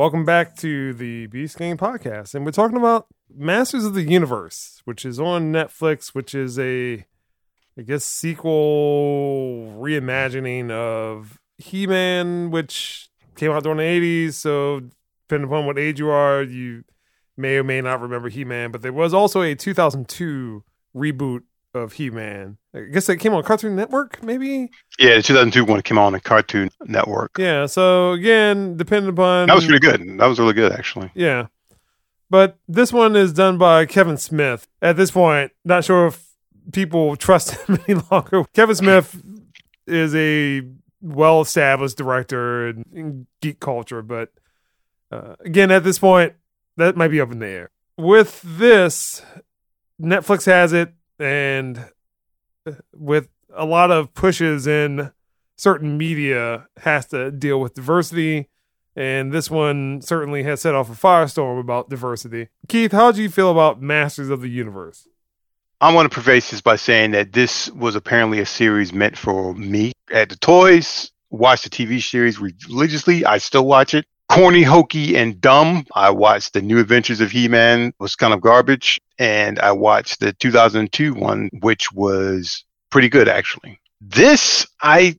Welcome back to the Beast Game podcast. And we're talking about Masters of the Universe, which is on Netflix, which is a, I guess, sequel reimagining of He Man, which came out during the 80s. So, depending upon what age you are, you may or may not remember He Man. But there was also a 2002 reboot of He Man. I guess it came on Cartoon Network, maybe? Yeah, the 2002 one came on the Cartoon Network. Yeah. So, again, depending upon. That was really good. That was really good, actually. Yeah. But this one is done by Kevin Smith. At this point, not sure if people trust him any longer. Kevin Smith is a well established director in, in, geek culture, but uh, again, at this point, that might be up in the air. With this, Netflix has it, and uh, with a lot of pushes in certain media, has to deal with diversity and this one certainly has set off a firestorm about diversity. Keith, how do you feel about Masters of the Universe? I want to preface this by saying that this was apparently a series meant for me. At the toys, watch the TV series religiously. I still watch it. Corny, hokey, and dumb. I watched the New Adventures of He-Man was kind of garbage, and I watched the 2002 one, which was pretty good actually. This I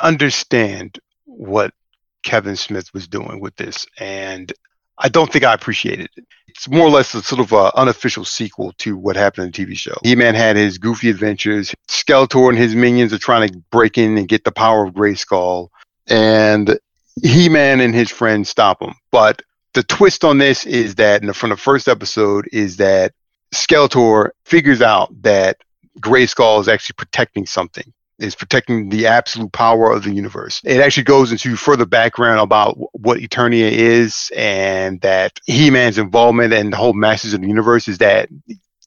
understand what Kevin Smith was doing with this, and I don't think I appreciated it. It's more or less a sort of a unofficial sequel to what happened in the TV show. He-Man had his goofy adventures. Skeletor and his minions are trying to break in and get the power of Grayskull, and He-Man and his friends stop him. But the twist on this is that the, from the first episode is that Skeletor figures out that Grayskull is actually protecting something is protecting the absolute power of the universe. It actually goes into further background about what Eternia is and that He-Man's involvement and the whole Masters of the Universe is that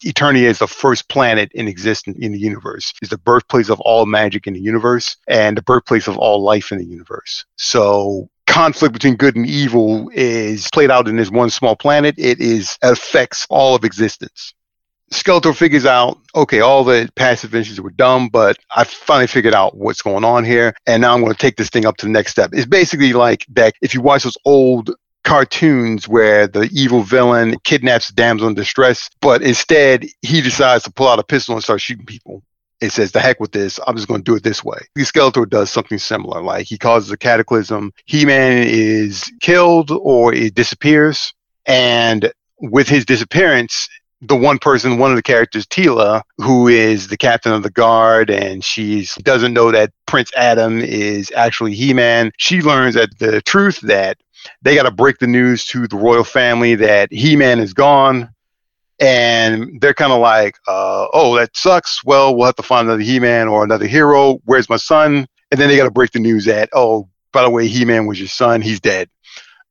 Eternia is the first planet in existence in the universe. It's the birthplace of all magic in the universe and the birthplace of all life in the universe. So conflict between good and evil is played out in this one small planet. It is affects all of existence. Skeletor figures out, okay, all the past adventures were dumb, but I finally figured out what's going on here, and now I'm going to take this thing up to the next step. It's basically like that. If you watch those old cartoons where the evil villain kidnaps damsel in distress, but instead he decides to pull out a pistol and start shooting people. It says, the heck with this, I'm just going to do it this way. The Skeletor does something similar. Like he causes a cataclysm, He Man is killed or it disappears. And with his disappearance, the one person, one of the characters, Teela, who is the captain of the guard, and she doesn't know that Prince Adam is actually He-Man. She learns that the truth that they got to break the news to the royal family that He-Man is gone, and they're kind of like, uh, "Oh, that sucks. Well, we'll have to find another He-Man or another hero. Where's my son?" And then they got to break the news that, "Oh, by the way, He-Man was your son. He's dead."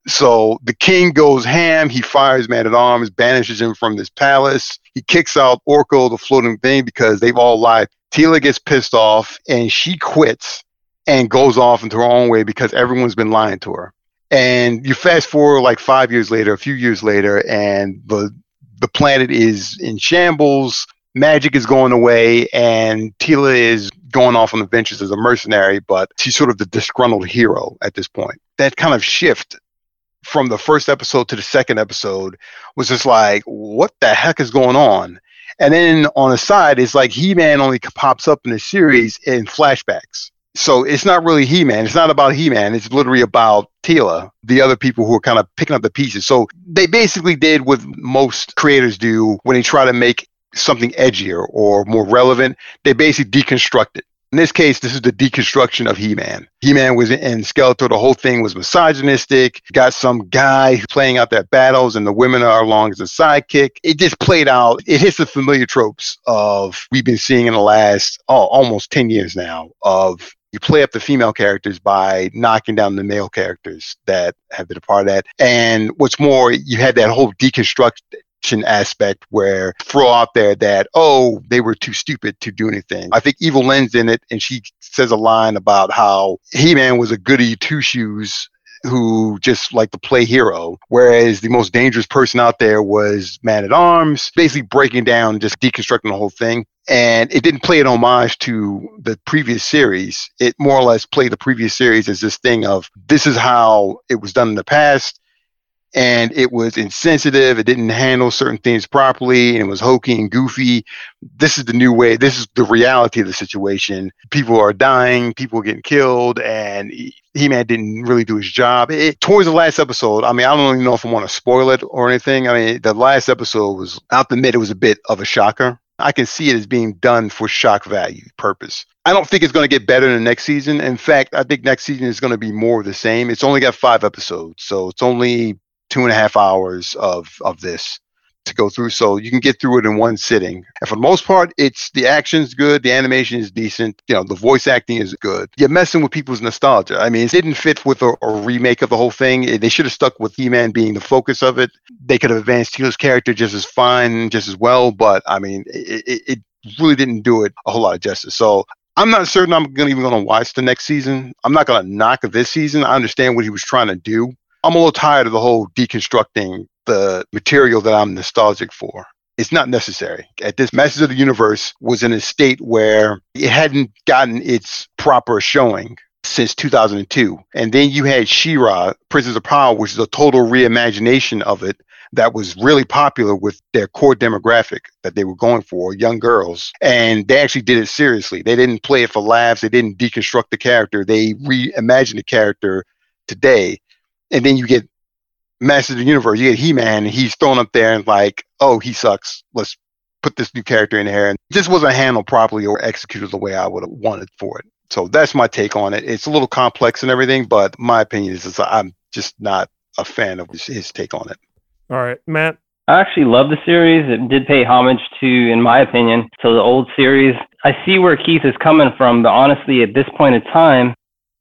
So the king goes ham. He fires Man at Arms, banishes him from this palace. He kicks out Orko, the floating thing, because they've all lied. Teela gets pissed off and she quits and goes off into her own way because everyone's been lying to her. And you fast forward like five years later, a few years later, and the the planet is in shambles. Magic is going away, and Teela is going off on adventures as a mercenary, but she's sort of the disgruntled hero at this point. That kind of shift from the first episode to the second episode was just like, what the heck is going on? And then on the side, it's like He Man only pops up in the series in flashbacks. So it's not really He Man. It's not about He Man. It's literally about Teela, the other people who are kind of picking up the pieces. So they basically did what most creators do when they try to make something edgier or more relevant. They basically deconstruct it. In this case, this is the deconstruction of He-Man. He-Man was in Skeletor. The whole thing was misogynistic. Got some guy playing out their battles, and the women are along as a sidekick. It just played out. It hits the familiar tropes of we've been seeing in the last oh, almost ten years now. Of you play up the female characters by knocking down the male characters that have been a part of that. And what's more, you had that whole deconstruct aspect where throw out there that oh they were too stupid to do anything. I think Evil Lynn's in it, and she says a line about how He-Man was a goody two shoes who just like to play hero, whereas the most dangerous person out there was Man at Arms, basically breaking down, just deconstructing the whole thing. And it didn't play an homage to the previous series. It more or less played the previous series as this thing of this is how it was done in the past and it was insensitive. It didn't handle certain things properly, and it was hokey and goofy. This is the new way. This is the reality of the situation. People are dying. People are getting killed, and He Man didn't really do his job. It, towards the last episode, I mean, I don't even know if I want to spoil it or anything. I mean, the last episode was, the mid, it was a bit of a shocker. I can see it as being done for shock value purpose. I don't think it's going to get better in the next season. In fact, I think next season is going to be more of the same. It's only got five episodes, so it's only two and a half hours of of this to go through so you can get through it in one sitting. And for the most part it's the action's good the animation is decent you know the voice acting is good. You're messing with people's nostalgia. I mean it didn't fit with a, a remake of the whole thing. They should have stuck with he-man being the focus of it. They could have advanced Teela's character just as fine just as well but i mean it, it, really didn't do it a whole lot of justice. So I'm not certain I'm gonna even to watch the next season. I'm not to knock this season. I understand what he was trying to do, I'm a little tired of the whole deconstructing the material that I'm nostalgic for. It's not necessary. At this Masters of the Universe was in a state where it hadn't gotten its proper showing since 2002. And then you had She-Ra, of Power, which is a total reimagination of it that was really popular with their core demographic that they were going for, young girls. And they actually did it seriously. They didn't play it for laughs. They didn't deconstruct the character. They reimagined the character today and then you get Masters of the Universe. You get He Man, he's thrown up there and like, oh, he sucks. Let's put this new character in here. And this wasn't handled properly or executed the way I would have wanted for it. So that's my take on it. It's a little complex and everything, but my opinion is, is I'm just not a fan of his, his take on it. All right, Matt. I actually love the series. It did pay homage to, in my opinion, to the old series. I see where Keith is coming from, but honestly, at this point in time,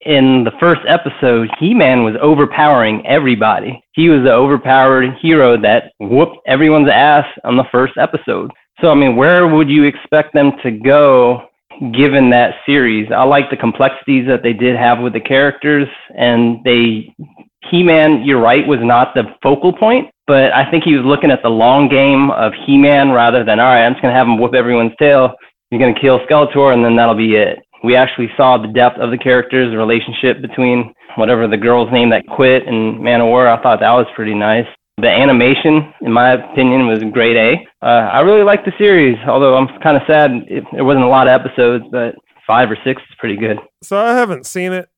in the first episode, He Man was overpowering everybody. He was the overpowered hero that whooped everyone's ass on the first episode. So, I mean, where would you expect them to go given that series? I like the complexities that they did have with the characters, and they, He Man, you're right, was not the focal point, but I think he was looking at the long game of He Man rather than, all right, I'm just going to have him whoop everyone's tail. You're going to kill Skeletor, and then that'll be it we actually saw the depth of the characters, the relationship between whatever the girl's name that quit and Man-O-War. I thought that was pretty nice. The animation, in my opinion, was grade A. Uh, I really liked the series, although I'm kind of sad it, there wasn't a lot of episodes, but five or six is pretty good. So I haven't seen it,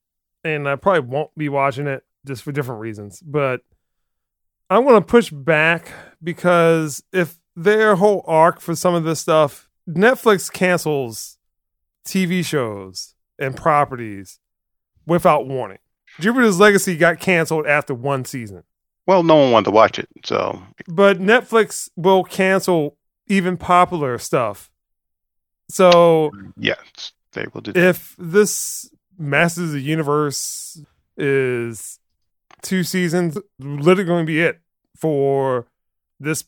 and I probably won't be watching it just for different reasons. But I'm going to push back because if their whole arc for some of this stuff, Netflix cancels TV shows and properties without warning. Jupiter's Legacy got canceled after one season. Well, no one wanted to watch it, so. But Netflix will cancel even popular stuff. So, yes, they will do. That. If this Masters of the Universe is two seasons, literally going to be it for this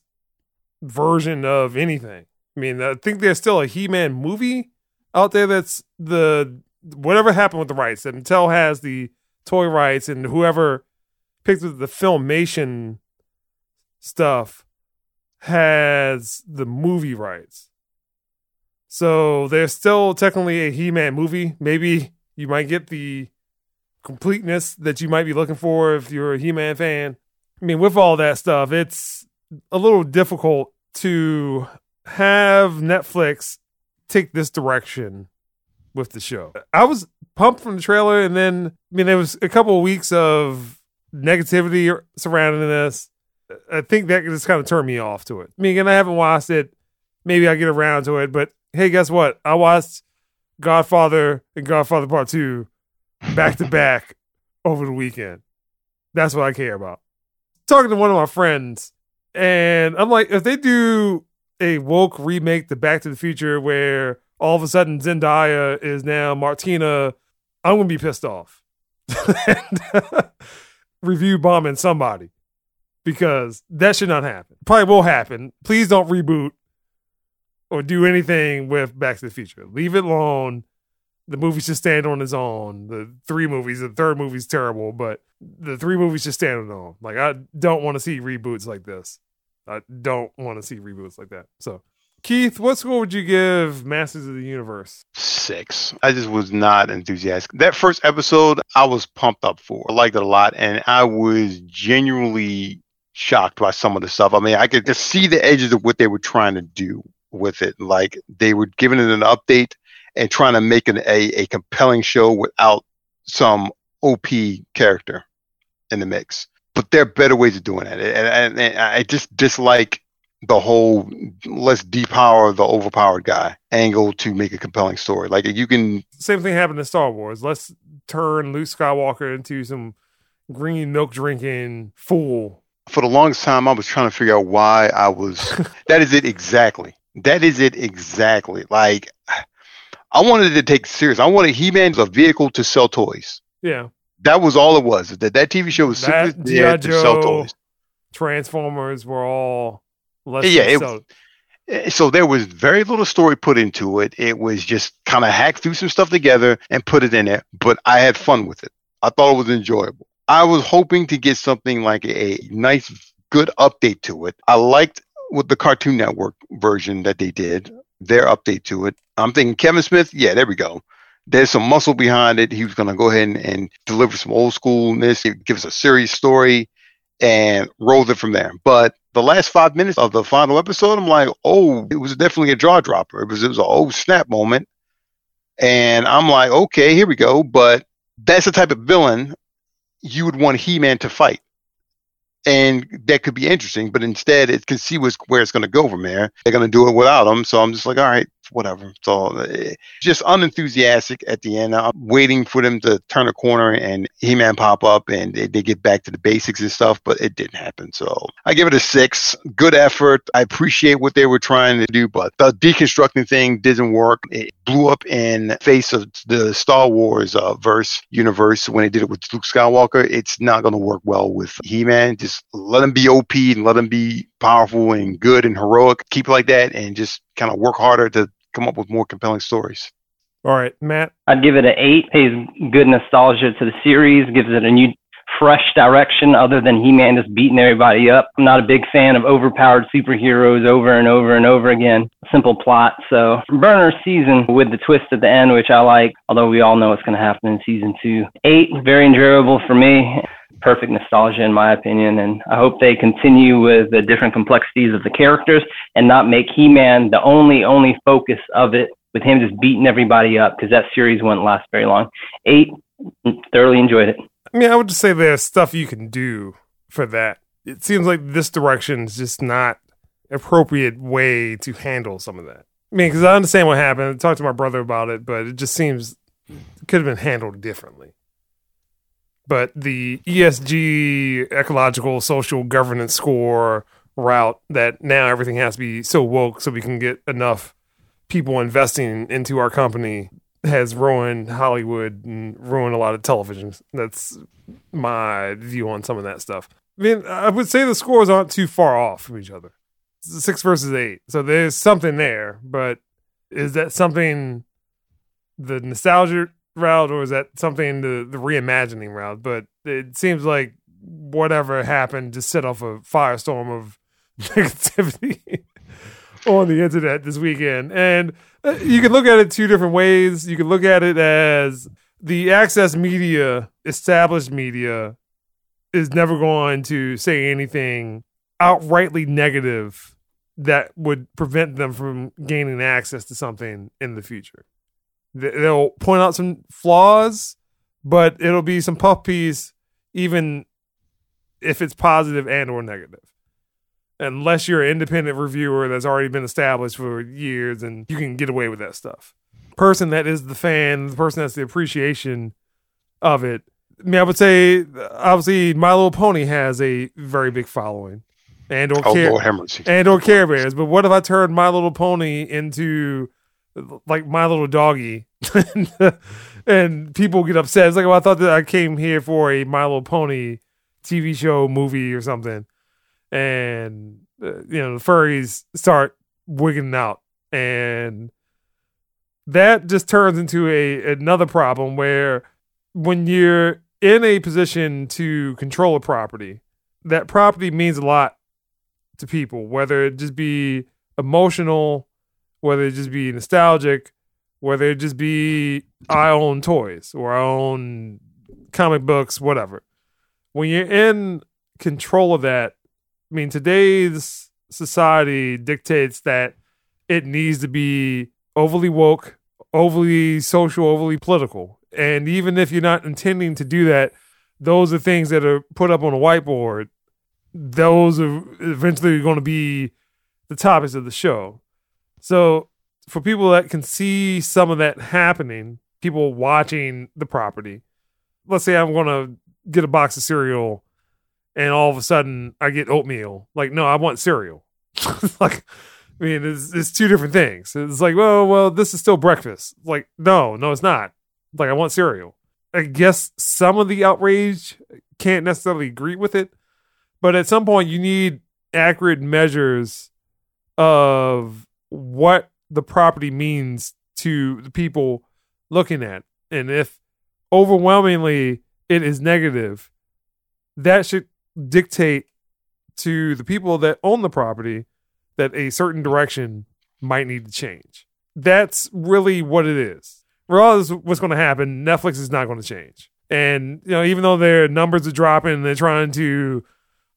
version of anything. I mean, I think there's still a He-Man movie out there that's the whatever happened with the rights that Mattel has the toy rights and whoever picked up the filmation stuff has the movie rights. So there's still technically a He-Man movie. Maybe you might get the completeness that you might be looking for if you're a He-Man fan. I mean, with all that stuff, it's a little difficult to have Netflix take this direction with the show. I was pumped from the trailer, and then I mean, there was a couple of weeks of negativity surrounding this. I think that just kind of turned me off to it. I mean, and I haven't watched it. Maybe I get around to it, but hey, guess what? I watched Godfather and Godfather Part Two back to back over the weekend. That's what I care about. Talking to one of my friends, and I'm like, if they do a woke remake to Back to the Future where all of a sudden Zendaya is now Martina, I'm gonna be pissed off. review bombing somebody because that should not happen. Probably will happen. Please don't reboot or do anything with Back to the Future. Leave it alone. The movie should stand on its own. The three movies, the third movie's terrible, but the three movies should stand on own. Like I don't want to see reboots like this. I don't want to see reboots like that. So, Keith, what score would you give Masters of the Universe? Six. I just was not enthusiastic. That first episode, I was pumped up for. I liked it a lot, and I was genuinely shocked by some of the stuff. I mean, I could just see the edges of what they were trying to do with it. Like they were giving it an update and trying to make it a, a compelling show without some OP character in the mix. But there are better ways of doing it. And, and, and I just dislike the whole let's depower the overpowered guy angle to make a compelling story. Like you can same thing happened in Star Wars. Let's turn Luke Skywalker into some green milk drinking fool. For the longest time, I was trying to figure out why I was. that is it exactly. That is it exactly. Like I wanted to take serious. I wanted He Man as a vehicle to sell toys. Yeah, that was all it was. That that TV show was that, simply there to sell toys. Transformers were all yeah. It, eh, so there was very little story put into it. It was just kind of hacked through some stuff together and put it in there. But I had fun with it. I thought it was enjoyable. I was hoping to get something like a nice, good update to it. I liked with the Cartoon Network version that they did, their update to it. I'm thinking Kevin Smith, yeah, there we go. There's some muscle behind it. He was going to go ahead and, and, deliver some old schoolness, give us a serious story, and roll it from there. But the last five minutes of the final episode, I'm like, oh, it was definitely a jaw dropper. It was it was a oh snap moment, and I'm like, okay, here we go. But that's the type of villain you would want He-Man to fight and that could be interesting. But instead, it can see where it's going to go from there. They're going to do it without him, so I'm just like, all right, whatever. So eh, just unenthusiastic at the end. I'm waiting for them to turn a corner and He-Man pop up and they, they get back to the basics and stuff, but it didn't happen. So I give it a six. Good effort. I appreciate what they were trying to do, but the deconstructing thing didn't work. It blew up in face of the Star Wars uh, verse universe when they did it with Luke Skywalker. It's not going to work well with He-Man. Just let him be OP and let him be powerful and good and heroic. Keep it like that and just kind of work harder to come up with more compelling stories. All right, Matt. I'd give it an eight. Pays good nostalgia to the series. Gives it a new, fresh direction other than He-Man just beating everybody up. I'm not a big fan of overpowered superheroes over and over and over again. Simple plot. So burner season with the twist at the end, which I like. Although we all know what's going to happen in season two. Eight, very enjoyable for me perfect nostalgia in my opinion and i hope they continue with the different complexities of the characters and not make he-man the only only focus of it with him just beating everybody up because that series wouldn't last very long. Eight thoroughly enjoyed it. I mean i would just say there's stuff you can do for that. It seems like this direction is just not appropriate way to handle some of that. I mean because i understand what happened. I talked to my brother about it but it just seems it could have been handled differently but the ESG ecological social governance score route that now everything has to be so woke so we can get enough people investing into our company has ruined Hollywood and ruined a lot of television. That's my view on some of that stuff. I mean, I would say the scores aren't too far off from each other. Six versus eight. So there's something there, but is that something the nostalgia route or is that something the the reimagining route? But it seems like whatever happened just set off a firestorm of negativity on the internet this weekend. And uh, you can look at it two different ways. You can look at it as the access media, established media, is never going to say anything outrightly negative that would prevent them from gaining access to something in the future. They'll point out some flaws, but it'll be some puppies, even if it's positive and or negative. Unless you're an independent reviewer that's already been established for years and you can get away with that stuff. Person that is the fan, the person that's the appreciation of it. I mean, I would say obviously My Little Pony has a very big following, and or oh, care, and or Care Bears. But what if I turned My Little Pony into like My Little Doggy, and people get upset. It's like, well, I thought that I came here for a My Little Pony TV show, movie, or something, and uh, you know the furries start wigging out, and that just turns into a another problem where when you're in a position to control a property, that property means a lot to people, whether it just be emotional whether it just be nostalgic, whether it just be I own toys or I own comic books, whatever. When you're in control of that, I mean, today's society dictates that it needs to be overly woke, overly social, overly political. And even if you're not intending to do that, those are things that are put up on a whiteboard. Those are eventually going to be the topics of the show. So, for people that can see some of that happening, people watching the property, let's say I'm going to get a box of cereal and all of a sudden I get oatmeal. Like, no, I want cereal. like, I mean, it's, it's two different things. It's like, well, well, this is still breakfast. Like, no, no, it's not. Like, I want cereal. I guess some of the outrage can't necessarily agree with it, but at some point you need accurate measures of what the property means to the people looking at. And if overwhelmingly it is negative, that should dictate to the people that own the property that a certain direction might need to change. That's really what it is. Regardless of what's going to happen, Netflix is not going to change. And you know, even though their numbers are dropping, they're trying to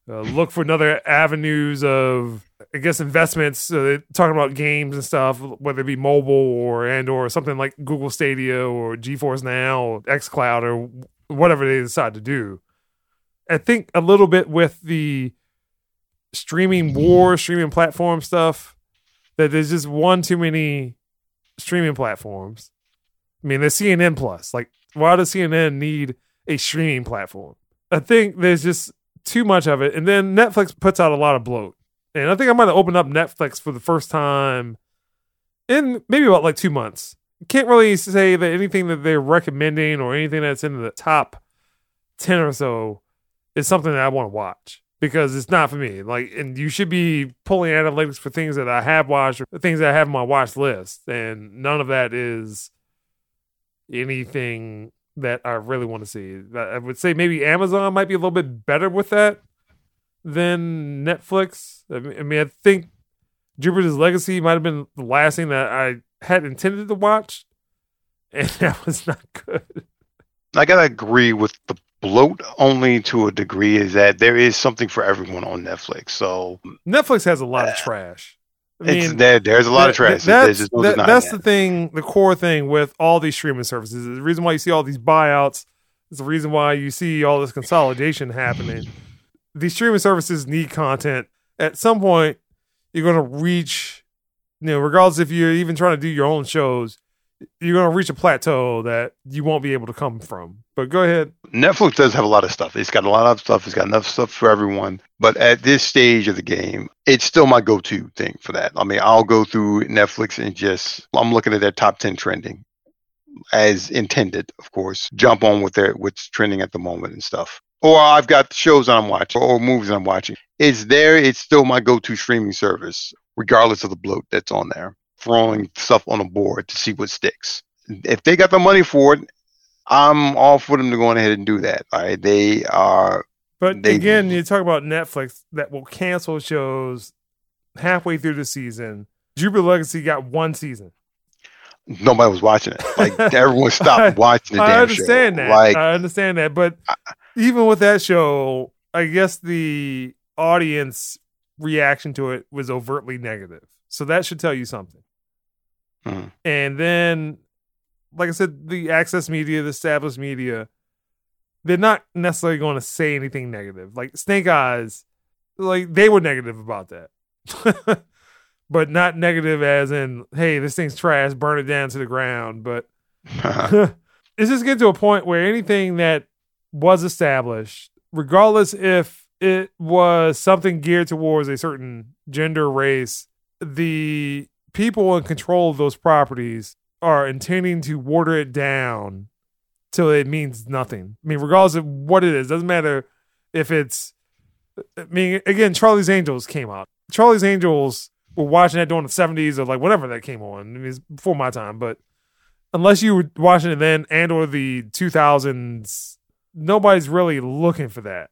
uh, look for another avenues of, I guess, investments. Talking about games and stuff, whether it be mobile or and or something like Google Stadia or GeForce Now or XCloud or whatever they decide to do. I think a little bit with the streaming war, streaming platform stuff, that there's just one too many streaming platforms. I mean, there's CNN Plus. Like, why does CNN need a streaming platform? I think there's just too much of it. And then Netflix puts out a lot of bloat. And I think I might have opened up Netflix for the first time in maybe about like two months. Can't really say that anything that they're recommending or anything that's in the top 10 or so is something that I want to watch because it's not for me. Like, and you should be pulling analytics for things that I have watched or things that I have on my watch list. And none of that is anything that I really want to see. I would say maybe Amazon might be a little bit better with that than Netflix. I mean, I think Jupiter's Legacy might have been the last thing that I had intended to watch, and that was not good. I gotta agree with the bloat only to a degree is that there is something for everyone on Netflix. So Netflix has a lot of uh, trash. I mean, there, there's a lot of trash. That's, no that, that's the thing, the core thing with all these streaming services. The reason why you see all these buyouts is the reason why you see all this consolidation happening. These streaming services need content. At some point, you're going to reach, you know, regardless if you're even trying to do your own shows, you're going to reach a plateau that you won't be able to come from. But go ahead. Netflix does have a lot of stuff. It's got a lot of stuff. It's got enough stuff for everyone. But at this stage of the game, it's still my go-to thing for that. I mean, I'll go through Netflix and just I'm looking at their top 10 trending as intended, of course. Jump on with their what's trending at the moment and stuff. Or I've got shows I'm watching or movies I'm watching. It's there. It's still my go-to streaming service, regardless of the bloat that's on there throwing stuff on a board to see what sticks. If they got the money for it, I'm all for them to go ahead and do that. All right, they are. But they, again, you talk about Netflix that will cancel shows halfway through the season. Jupiter Legacy got one season. Nobody was watching it. Like everyone stopped watching the I damn understand show. that. Like, I understand that. But I, even with that show, I guess the audience reaction to it was overtly negative. So that should tell you something. Mm-hmm. And then, like I said, the access media, the established media, they're not necessarily going to say anything negative. Like Snake Eyes, like they were negative about that. but not negative as in, hey, this thing's trash, burn it down to the ground. But it's just getting to a point where anything that was established, regardless if it was something geared towards a certain gender, race, the people in control of those properties are intending to water it down till it means nothing. I mean, regardless of what it is, doesn't matter if it's. I mean, again, Charlie's Angels came out. Charlie's Angels were watching that during the seventies or like whatever that came on. I mean, it's before my time, but unless you were watching it then and or the two thousands, nobody's really looking for that.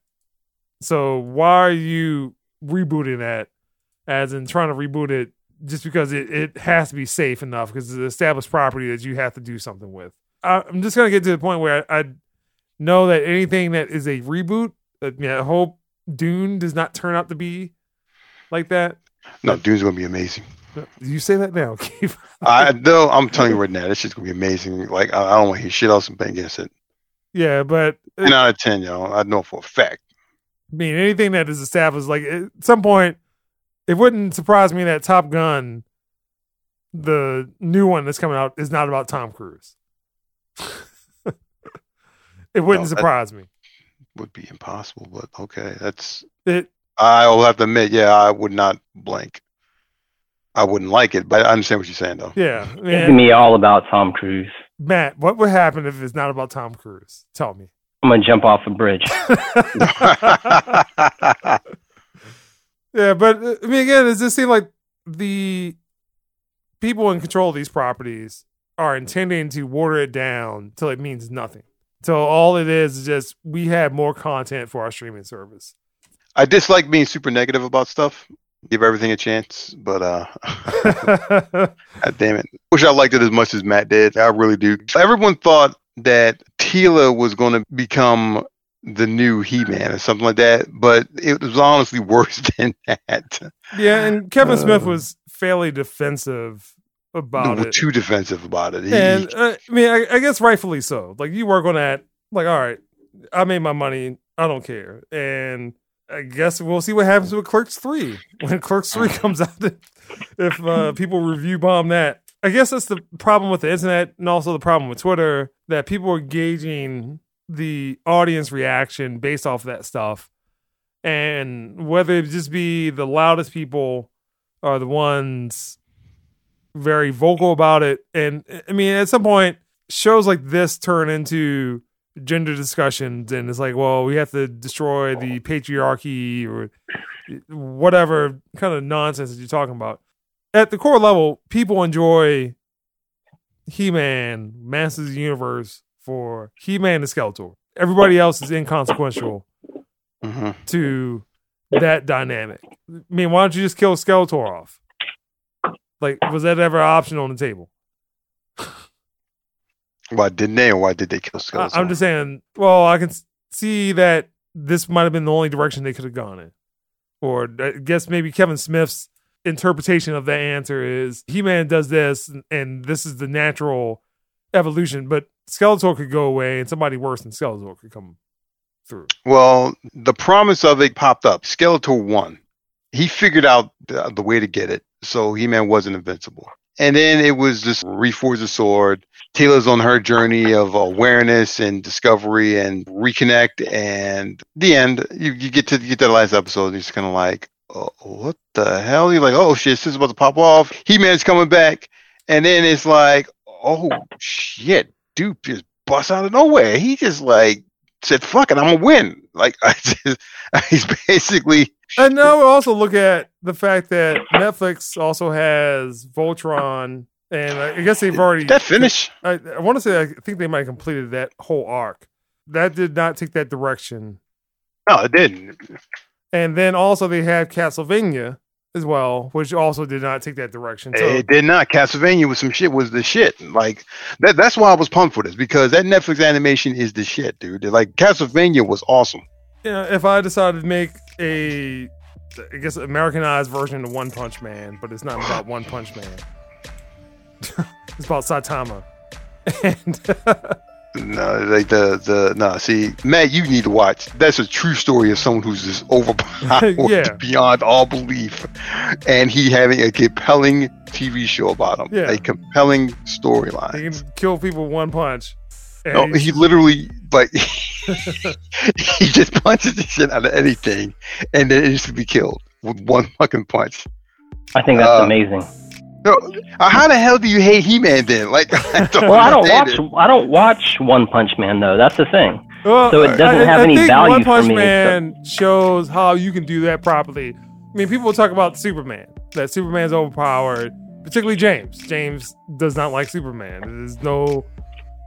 So why are you rebooting that? As in trying to reboot it just because it, it has to be safe enough because it's an established property that you have to do something with. I, am just gonna get to the point where I, I, know that anything that is a reboot, uh, I, mean, I hope Dune does not turn out to be like that. No, Dune's gonna be amazing. You say that now, Keith. I though I'm telling you right now, this shit's gonna be amazing. Like I, I don't want to hear shit else against it. Yeah, but Ten out of ten, yo. I know for a fact. I mean, anything that is established, like at some point, it wouldn't surprise me that Top Gun, the new one that's coming out, is not about Tom Cruise. it wouldn't No, surprise me. Would be impossible, but okay. That's It I will have to admit, yeah, I would not blank. I wouldn't like it, but I understand what you're saying though. yeah, It's man. me all about Tom Cruise. Matt, what would happen if it's not about Tom Cruise? Tell me. I'm gonna jump off a bridge. Yeah, but uh, I mean, again, it just seems like the people in control of these properties are intending to water it down till it means nothing. So all it is is just we have more content for our streaming service. I dislike being super negative about stuff. Give everything a chance, but uh God damn it. Wish I liked it as much as Matt did. I really do. Everyone thought that Teela was going to become the new He-Man or something like that, but it was honestly worse than that. yeah, and Kevin Smith Uh, was fairly defensive about No, it. too defensive about it. He- and uh, I mean, I, I guess rightfully so. Like you work on that, like all right, I made my money. I don't care, and I guess we'll see what happens with Clerks Three when Clerks Three comes out. If uh, people review bomb that, I guess that's the problem with the internet, and also the problem with Twitter that people are gauging the audience reaction based off of that stuff, and whether it just be the loudest people are the ones very vocal about it. And I mean, at some point, shows like this turn into gender discussions, and it's like, well, we have to destroy the patriarchy or whatever kind of nonsense that you're talking about. At the core level, people enjoy He Man, Masters of the Universe for He Man and Skeletor. Everybody else is inconsequential Mhm. to that dynamic. I mean, why don't you just kill Skeletor off? Like, was that ever an option on the table? Why didn't they, or why did they kill Skeletor? I'm just saying. Well, I can see that this might have been the only direction they could have gone in, or I guess maybe Kevin Smith's interpretation of that answer is He-Man does this, and, and this is the natural evolution. But Skeletor could go away, and somebody worse than Skeletor could come through. Well, the promise of it popped up. Skeletor won. He figured out the, the way to get it, so He-Man wasn't invincible. And then it was just reforge the sword. Teela's on her journey of awareness and discovery and reconnect. And the end, you, you get to you get to the last episode, and you're just kind of like, oh, what the hell? You're like, oh shit, this is about to pop off. He-Man's coming back, and then it's like, oh shit, dude just busts out of nowhere. He just like said, "Fuck it, I'm gonna win." Like I just, he's basically And now we also look at the fact that Netflix also has Voltron, and I I guess they've already that finish. I, I want to say I think they might have completed that whole arc. That did not take that direction. No, it didn't. And then also they have Castlevania as well, which also did not take that direction. So It did not. Castlevania was some shit. Was the shit. Like that. That's why I was pumped for this because that Netflix animation is the shit, dude. Like Castlevania was awesome. Yeah, if I decided to make a, I guess Americanized version of One Punch Man, but it's not about One Punch Man. it's about Saitama. And No, like the the no. See, Matt, you need to watch. That's a true story of someone who's just overpowered Yeah. beyond all belief, and he having a compelling TV show about him. Yeah. A compelling storyline. he can kill people with one punch. And No, he literally, but he just punches the shit out of anything, and then it needs to be killed with one fucking punch. I think that's Uh, amazing. No, uh, how the hell do you hate He-Man then? Like, I don't Well, I don't understand watch. I don't watch One Punch Man though. That's the thing. Well, So it doesn't have any think value One for Punch me, Man shows how you can do that properly. I mean, people talk about Superman, that Superman's overpowered, particularly James. James does not like Superman. There's no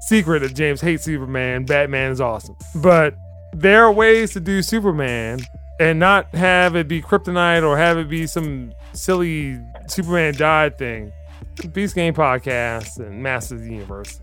secret that James hates Superman. Batman is awesome. But there are ways to do Superman and not have it be kryptonite or have it be some silly Superman died thing. Beast Game Podcast and Masters of the Universe.